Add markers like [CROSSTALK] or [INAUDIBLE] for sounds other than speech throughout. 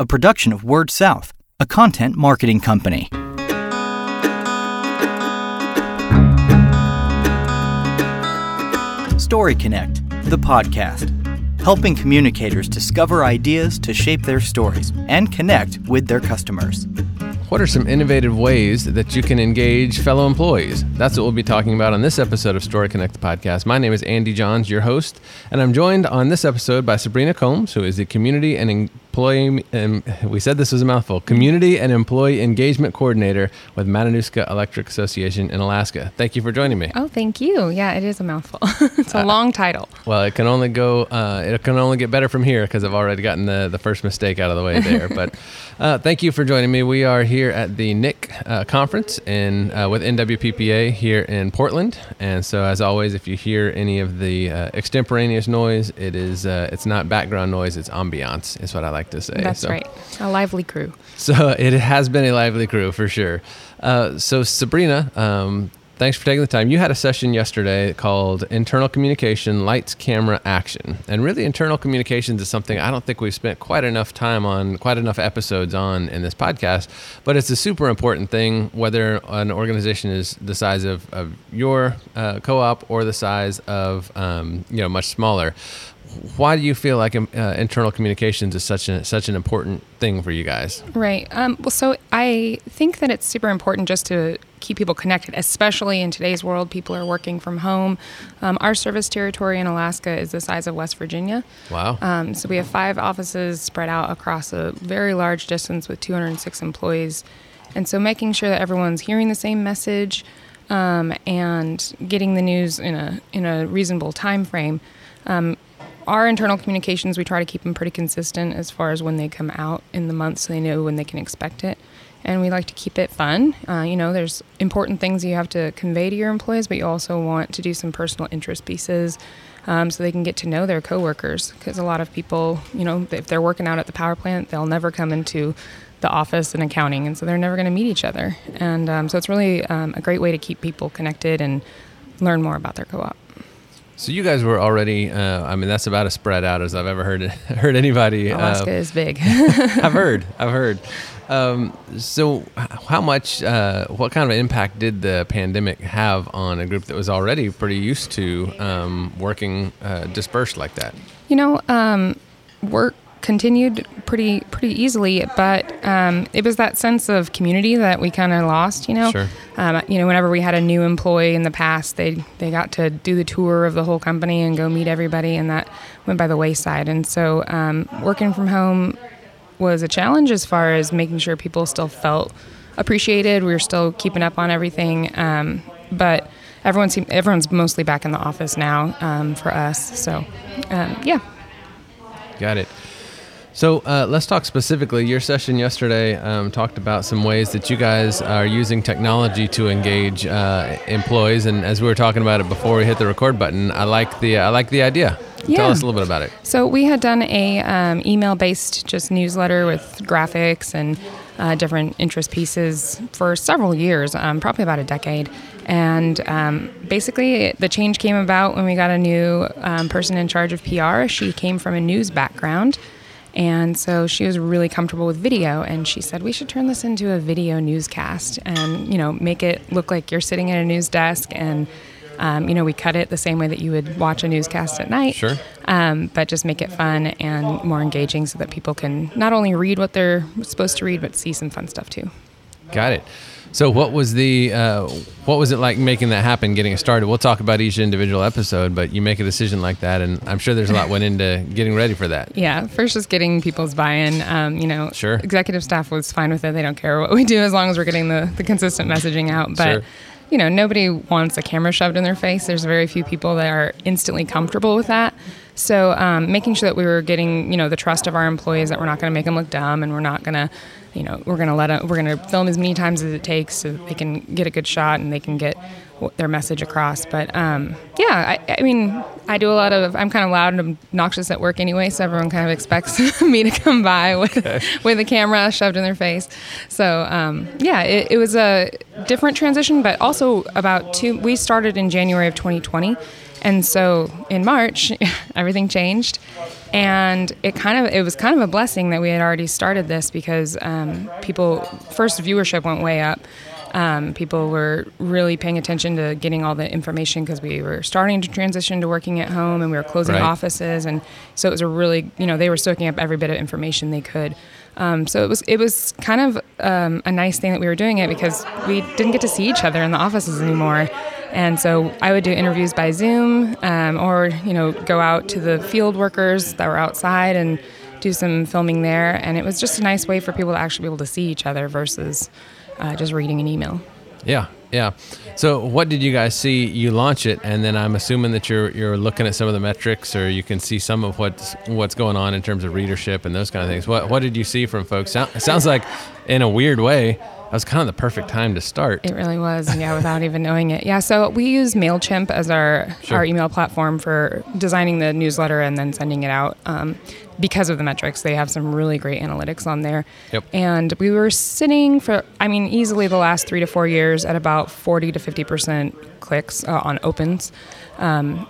a production of Word South, a content marketing company. Story Connect, the podcast, helping communicators discover ideas to shape their stories and connect with their customers. What are some innovative ways that you can engage fellow employees? That's what we'll be talking about on this episode of Story Connect the podcast. My name is Andy Johns, your host, and I'm joined on this episode by Sabrina Combs, who is the community and employee, and we said this was a mouthful, community and employee engagement coordinator with Matanuska Electric Association in Alaska. Thank you for joining me. Oh, thank you. Yeah, it is a mouthful. [LAUGHS] it's a uh, long title. Well, it can only go, uh, it can only get better from here because I've already gotten the, the first mistake out of the way there. [LAUGHS] but uh, thank you for joining me. We are here at the NIC uh, conference in uh, with NWPPA here in Portland, and so as always, if you hear any of the uh, extemporaneous noise, it is it's not background noise; it's ambiance. Is what I like like to say. That's so, right. A lively crew. So [LAUGHS] it has been a lively crew for sure. Uh, so Sabrina, um, thanks for taking the time. You had a session yesterday called Internal Communication Lights, Camera, Action. And really, internal communications is something I don't think we've spent quite enough time on, quite enough episodes on in this podcast. But it's a super important thing, whether an organization is the size of, of your uh, co op or the size of, um, you know, much smaller why do you feel like um, uh, internal communications is such a such an important thing for you guys? Right. Um, well, so I think that it's super important just to keep people connected, especially in today's world. People are working from home. Um, our service territory in Alaska is the size of West Virginia. Wow. Um, so we have five offices spread out across a very large distance with 206 employees, and so making sure that everyone's hearing the same message um, and getting the news in a in a reasonable time frame um, our internal communications, we try to keep them pretty consistent as far as when they come out in the month so they know when they can expect it. And we like to keep it fun. Uh, you know, there's important things you have to convey to your employees, but you also want to do some personal interest pieces um, so they can get to know their coworkers. Because a lot of people, you know, if they're working out at the power plant, they'll never come into the office and accounting, and so they're never going to meet each other. And um, so it's really um, a great way to keep people connected and learn more about their co op. So you guys were already. Uh, I mean, that's about as spread out as I've ever heard [LAUGHS] heard anybody. Alaska uh, is big. [LAUGHS] [LAUGHS] I've heard. I've heard. Um, so, how much? Uh, what kind of impact did the pandemic have on a group that was already pretty used to um, working uh, dispersed like that? You know, um, work continued pretty pretty easily, but um, it was that sense of community that we kind of lost. You know, sure. um, you know, whenever we had a new employee in the past, they they got to do the tour of the whole company and go meet everybody, and that went by the wayside. And so, um, working from home was a challenge as far as making sure people still felt appreciated. We were still keeping up on everything, um, but everyone's everyone's mostly back in the office now um, for us. So, um, yeah. Got it. So uh, let's talk specifically. Your session yesterday um, talked about some ways that you guys are using technology to engage uh, employees, and as we were talking about it before we hit the record button, I like the I like the idea. Yeah. Tell us a little bit about it. So we had done a um, email-based just newsletter with graphics and uh, different interest pieces for several years, um, probably about a decade. And um, basically, the change came about when we got a new um, person in charge of PR. She came from a news background. And so she was really comfortable with video, and she said we should turn this into a video newscast, and you know, make it look like you're sitting at a news desk, and um, you know, we cut it the same way that you would watch a newscast at night. Sure. Um, but just make it fun and more engaging, so that people can not only read what they're supposed to read, but see some fun stuff too. Got it. So, what was the uh, what was it like making that happen, getting it started? We'll talk about each individual episode, but you make a decision like that, and I'm sure there's a lot went into getting ready for that. Yeah, first just getting people's buy-in. Um, you know, sure. Executive staff was fine with it; they don't care what we do as long as we're getting the the consistent messaging out. But sure you know, nobody wants a camera shoved in their face. There's very few people that are instantly comfortable with that. So, um, making sure that we were getting, you know, the trust of our employees that we're not going to make them look dumb and we're not going to you know, we're going to let them, we're going to film as many times as it takes so they can get a good shot and they can get their message across. But um, yeah, I, I, mean, I do a lot of, I'm kind of loud and obnoxious at work anyway, so everyone kind of expects [LAUGHS] me to come by with, okay. with a camera shoved in their face. So um, yeah, it, it was a different transition, but also about two, we started in January of 2020 And so in March, [LAUGHS] everything changed, and it kind of it was kind of a blessing that we had already started this because um, people first viewership went way up. Um, people were really paying attention to getting all the information because we were starting to transition to working at home and we were closing Right. offices, and so it was a really you know they were soaking up every bit of information they could. Um, so it was it was kind of um, a nice thing that we were doing it because we didn't get to see each other in the offices anymore. And so I would do interviews by Zoom, um, or you know, go out to the field workers that were outside and do some filming there. And it was just a nice way for people to actually be able to see each other versus uh, just reading an email. Yeah, yeah. So, what did you guys see? You launch it, and then I'm assuming that you're you're looking at some of the metrics, or you can see some of what's what's going on in terms of readership and those kind of things. What what did you see from folks? Sound, sounds like, in a weird way, that was kind of the perfect time to start. It really was, yeah, without even knowing it. Yeah, so we use Mailchimp as our Sure. our email platform for designing the newsletter and then sending it out. Um, because of the metrics, they have some really great analytics on there. Yep. And we were sitting for, I mean, easily the last three to four years at about forty to fifty percent clicks uh, on opens. Um,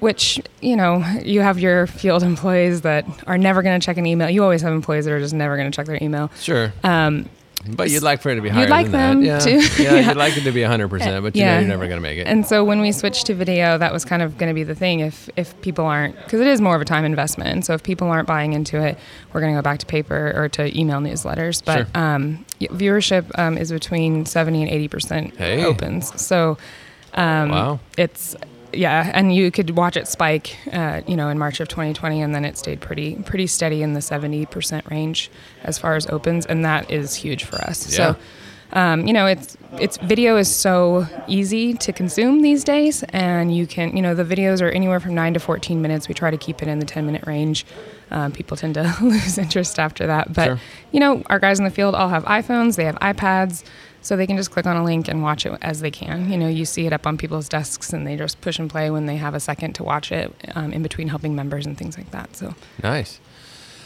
which you know you have your field [LAUGHS] employees that are never going to check an email you always have employees that are just never going to check their email Sure. um, But you'd like for it to be higher like than them that. Yeah. to- yeah, yeah. you'd [LAUGHS] like it to be 100%, but you know Yeah. you're never going to make it. And so when we switched to video, that was kind of going to be the thing. If if people aren't, because it is more of a time investment, and so if people aren't buying into it, we're going to go back to paper or to email newsletters. But Sure. um, viewership um, is between seventy and eighty percent Hey. opens. So um, Wow. it's yeah, and you could watch it spike, uh, you know, in March of 2020, and then it stayed pretty pretty steady in the 70% range as far as opens, and that is huge for us. Yeah. So, um, you know, it's it's video is so easy to consume these days, and you can, you know, the videos are anywhere from nine to 14 minutes. We try to keep it in the 10 minute range. Um, people tend to [LAUGHS] lose interest after that, but Sure. you know, our guys in the field all have iPhones, they have iPads, so they can just click on a link and watch it as they can. You know, you see it up on people's desks and they just push and play when they have a second to watch it um, in between helping members and things like that. So, Nice.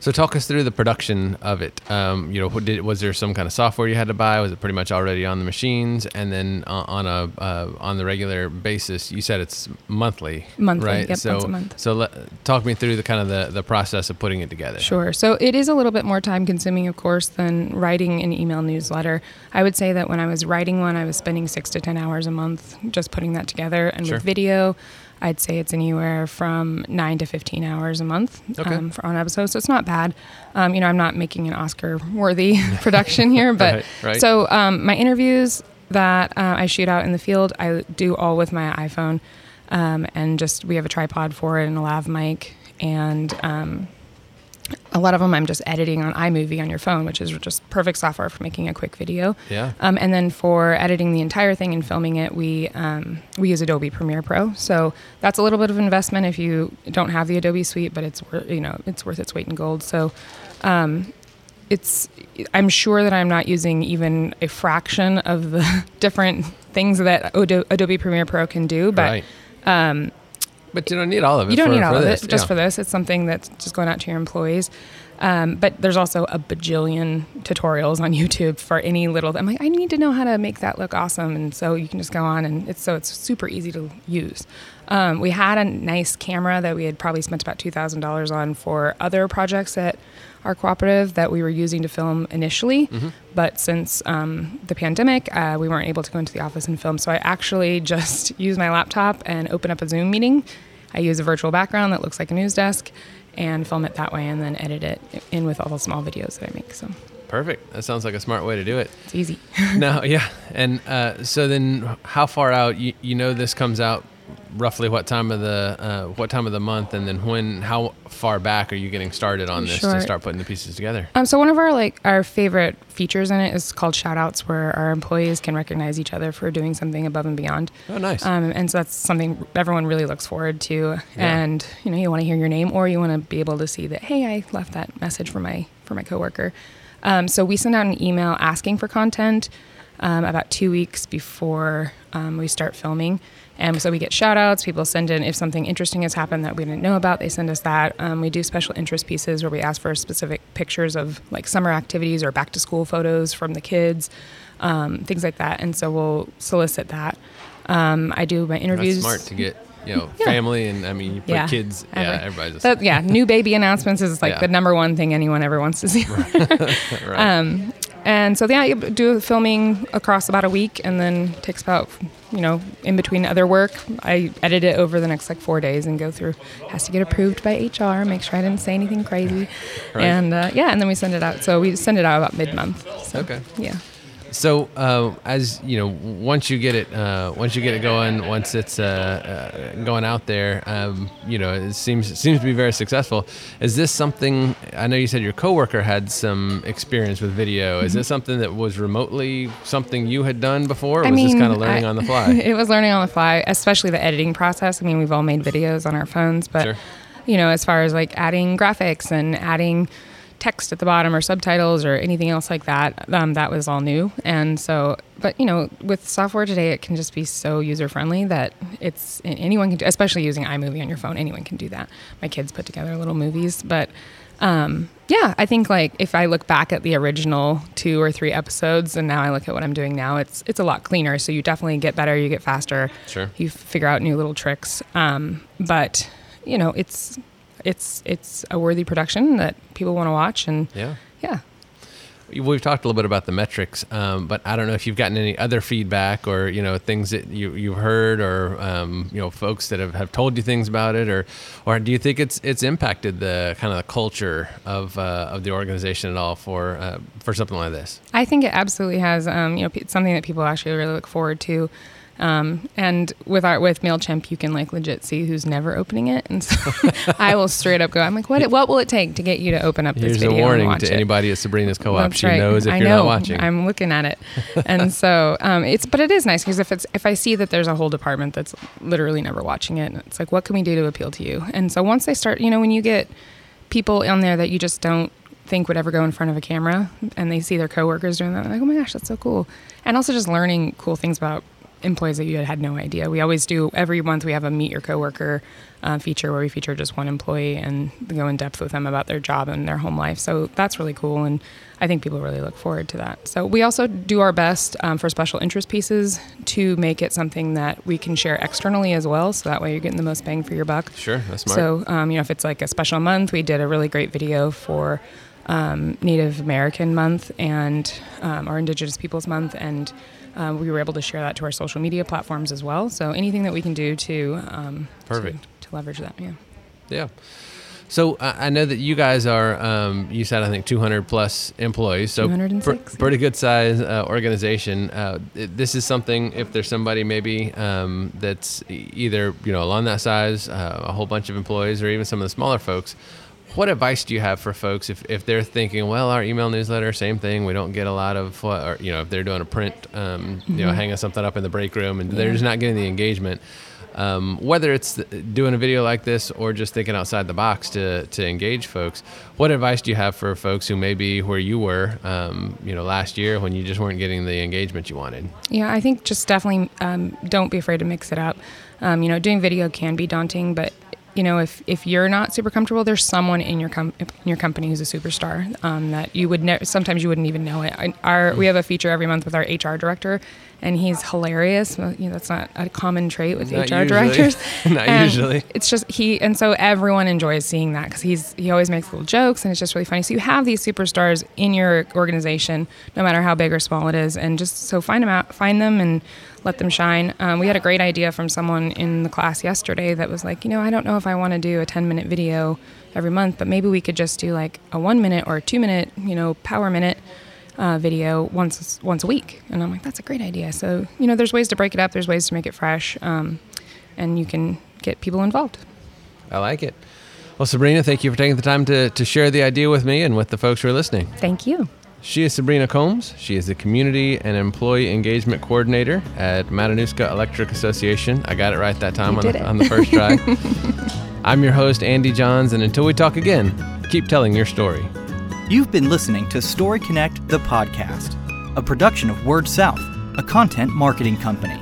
So talk us through the production of it. Um, you know, did, was there some kind of software you had to buy? Was it pretty much already on the machines? And then uh, on a uh, on the regular basis, you said it's monthly, Monthly, right? yep, so month. so let, talk me through the kind of the, the process of putting it together. Sure. So it is a little bit more time consuming, of course, than writing an email newsletter. I would say that when I was writing one, I was spending six to 10 hours a month just putting that together. And Sure. with video, I'd say it's anywhere from nine to 15 hours a month Okay. um, for on episodes. So it's not bad. Um, you know, I'm not making an Oscar worthy [LAUGHS] [LAUGHS] production here, but Right, right. so um, my interviews that uh, I shoot out in the field, I do all with my iPhone. Um, and just we have a tripod for it and a lav mic. And um, a lot of them I'm just editing on iMovie on your phone, which is just perfect software for making a quick video. Yeah. Um, and then for editing the entire thing and filming it, we um, we use Adobe Premiere Pro. So that's a little bit of investment if you don't have the Adobe suite, but it's wor- you know it's worth its weight in gold. So um, it's I'm sure that I'm not using even a fraction of the [LAUGHS] different things that Adobe Premiere Pro can do, but right. But you don't need all of it. you don't for, need all of this. it just yeah. for this. It's something that's just going out to your employees. Um, but there's also a bajillion tutorials on YouTube for any little. I'm like, I need to know how to make that look awesome, and so you can just go on and it's so it's super easy to use. Um, we had a nice camera that we had probably spent about two thousand dollars on for other projects at our cooperative that we were using to film initially, Mm-hmm. but since um, the pandemic, uh, we weren't able to go into the office and film. So I actually [LAUGHS] just use my laptop and open up a Zoom meeting. I use a virtual background that looks like a news desk and film it that way and then edit it in with all the small videos that I make. So Perfect. That sounds like a smart way to do it. it's easy. [LAUGHS] no, yeah. And uh, so then, how far out? You, you know, this comes out roughly what time of the uh, what time of the month, and then when? How far back are you getting started on this Sure. to start putting the pieces together? Um, so one of our like our favorite features in it is called shoutouts, where our employees can recognize each other for doing something above and beyond. Oh, nice. Um, and so that's something everyone really looks forward to. Yeah. And you know, you want to hear your name, or you want to be able to see that, hey, I left that message for my for my coworker. Um, so we send out an email asking for content um, about two weeks before um, we start filming. And so we get shout outs. People send in if something interesting has happened that we didn't know about, they send us that. Um, we do special interest pieces where we ask for specific pictures of like summer activities or back to school photos from the kids, um, things like that. And so we'll solicit that. Um, I do my interviews. That's smart to get you know, [LAUGHS] Yeah. family, and I mean, you put Yeah, kids. every- yeah, everybody's That, yeah, new baby announcements is like Yeah. the number one thing anyone ever wants to see. [LAUGHS] right. [LAUGHS] Um, and so yeah, you do filming across about a week, and then takes about you know in between other work. I edit it over the next like four days and go through. Has to get approved by HR. Make sure I didn't say anything crazy, Right. and uh, yeah, and then we send it out. So we send it out about mid month. So, Okay. Yeah. So uh, as you know, once you get it, uh, once you get it going, once it's uh, uh, going out there, um, you know, it seems it seems to be very successful. Is this something? I know you said your coworker had some experience with video. Is this something that was remotely something you had done before, or Mm-hmm. I was this mean, kind of learning I- on the fly? [LAUGHS] it was learning on the fly, especially the editing process. I mean, we've all made videos on our phones, but Sure. you know, as far as like adding graphics and adding text at the bottom or subtitles or anything else like that, um, that was all new. And so, but you know, with software today, it can just be so user friendly that it's anyone can do, especially using iMovie on your phone. Anyone can do that. My kids put together little movies, but um, yeah, I think like if I look back at the original two or three episodes and now I look at what I'm doing now, it's it's a lot cleaner. So you definitely get better, you get faster. Sure. You figure out new little tricks. Um, but you know, it's it's it's a worthy production that people want to watch, and Yeah. yeah. We've talked a little bit about the metrics, um, but I don't know if you've gotten any other feedback or you know things that you you've heard or um, you know folks that have, have told you things about it, or or do you think it's it's impacted the kind of the culture of uh, of the organization at all for uh, for something like this? I think it absolutely has. Um, you know, it's something that people actually really look forward to. Um, and with our with Mailchimp, you can like legit see who's never opening it, and so [LAUGHS] I will straight up go. I'm like, what? What will it take to get you to open up this video? Here's a warning to it? anybody at Sabrina's Co-op. That's she right. knows if I you're know. not watching. I'm looking at it, and [LAUGHS] so um, it's. But it is nice because if it's if I see that there's a whole department that's literally never watching it, it's like, what can we do to appeal to you? And so once they start, you know, when you get people on there that you just don't think would ever go in front of a camera, and they see their coworkers doing that, they're like, oh my gosh, that's so cool. And also just learning cool things about employees that you had, had no idea. We always do every month. We have a meet your coworker uh, feature where we feature just one employee and go in depth with them about their job and their home life. So that's really cool, and I think people really look forward to that. So we also do our best um, for special interest pieces to make it something that we can share externally as well. So that way you're getting the most bang for your buck. sure, that's smart. So, um, you know, if it's like a special month, we did a really great video for um, Native American Month and um, our Indigenous Peoples Month, and um, we were able to share that to our social media platforms as well. So, anything that we can do to um, Perfect. to, to leverage that, yeah. Yeah. So I I know that you guys are. Um, you said I think 200 plus employees. So 206, pr- pretty good size uh, organization. Uh, it- this is something. If there's somebody maybe um, that's either you know along that size, uh, a whole bunch of employees, or even some of the smaller folks. What advice do you have for folks if, if they're thinking, well, our email newsletter, same thing, we don't get a lot of what, or you know, if they're doing a print, um, you know, hanging something up in the break room, and they're just not getting the engagement um, whether it's doing a video like this or just thinking outside the box to, to engage folks, what advice do you have for folks who may be where you were, um, you know, last year when you just weren't getting the engagement you wanted? Yeah, I think just definitely um, don't be afraid to mix it up. Um, you know, doing video can be daunting, but you know, if if you're not super comfortable, there's someone in your com- in your company who's a superstar um, that you would ne- sometimes you wouldn't even know it. Our we have a feature every month with our HR director, and he's hilarious. Well, you know, that's not a common trait with Not HR usually. directors. [LAUGHS] Not And usually. It's just he, and so everyone enjoys seeing that because he's he always makes little jokes, and it's just really funny. So you have these superstars in your organization, no matter how big or small it is, and just so find them out, find them, and let them shine. Um, we had a great idea from someone in the class yesterday that was like, you know, I don't know if I want to do a 10 minute video every month, but maybe we could just do like a one minute or a two minute, you know, power minute uh, video once once a week. And I'm like, that's a great idea. So you know, there's ways to break it up. There's ways to make it fresh, um, and you can get people involved. I like it. Well, Sabrina, thank you for taking the time to, to share the idea with me and with the folks who are listening. Thank you. She is Sabrina Combs. She is the Community and Employee Engagement Coordinator at Matanuska Electric Association. I got it right that time on the, on the first try. [LAUGHS] I'm your host, Andy Johns, and until we talk again, keep telling your story. You've been listening to Story Connect, the podcast, a production of Word South, a content marketing company.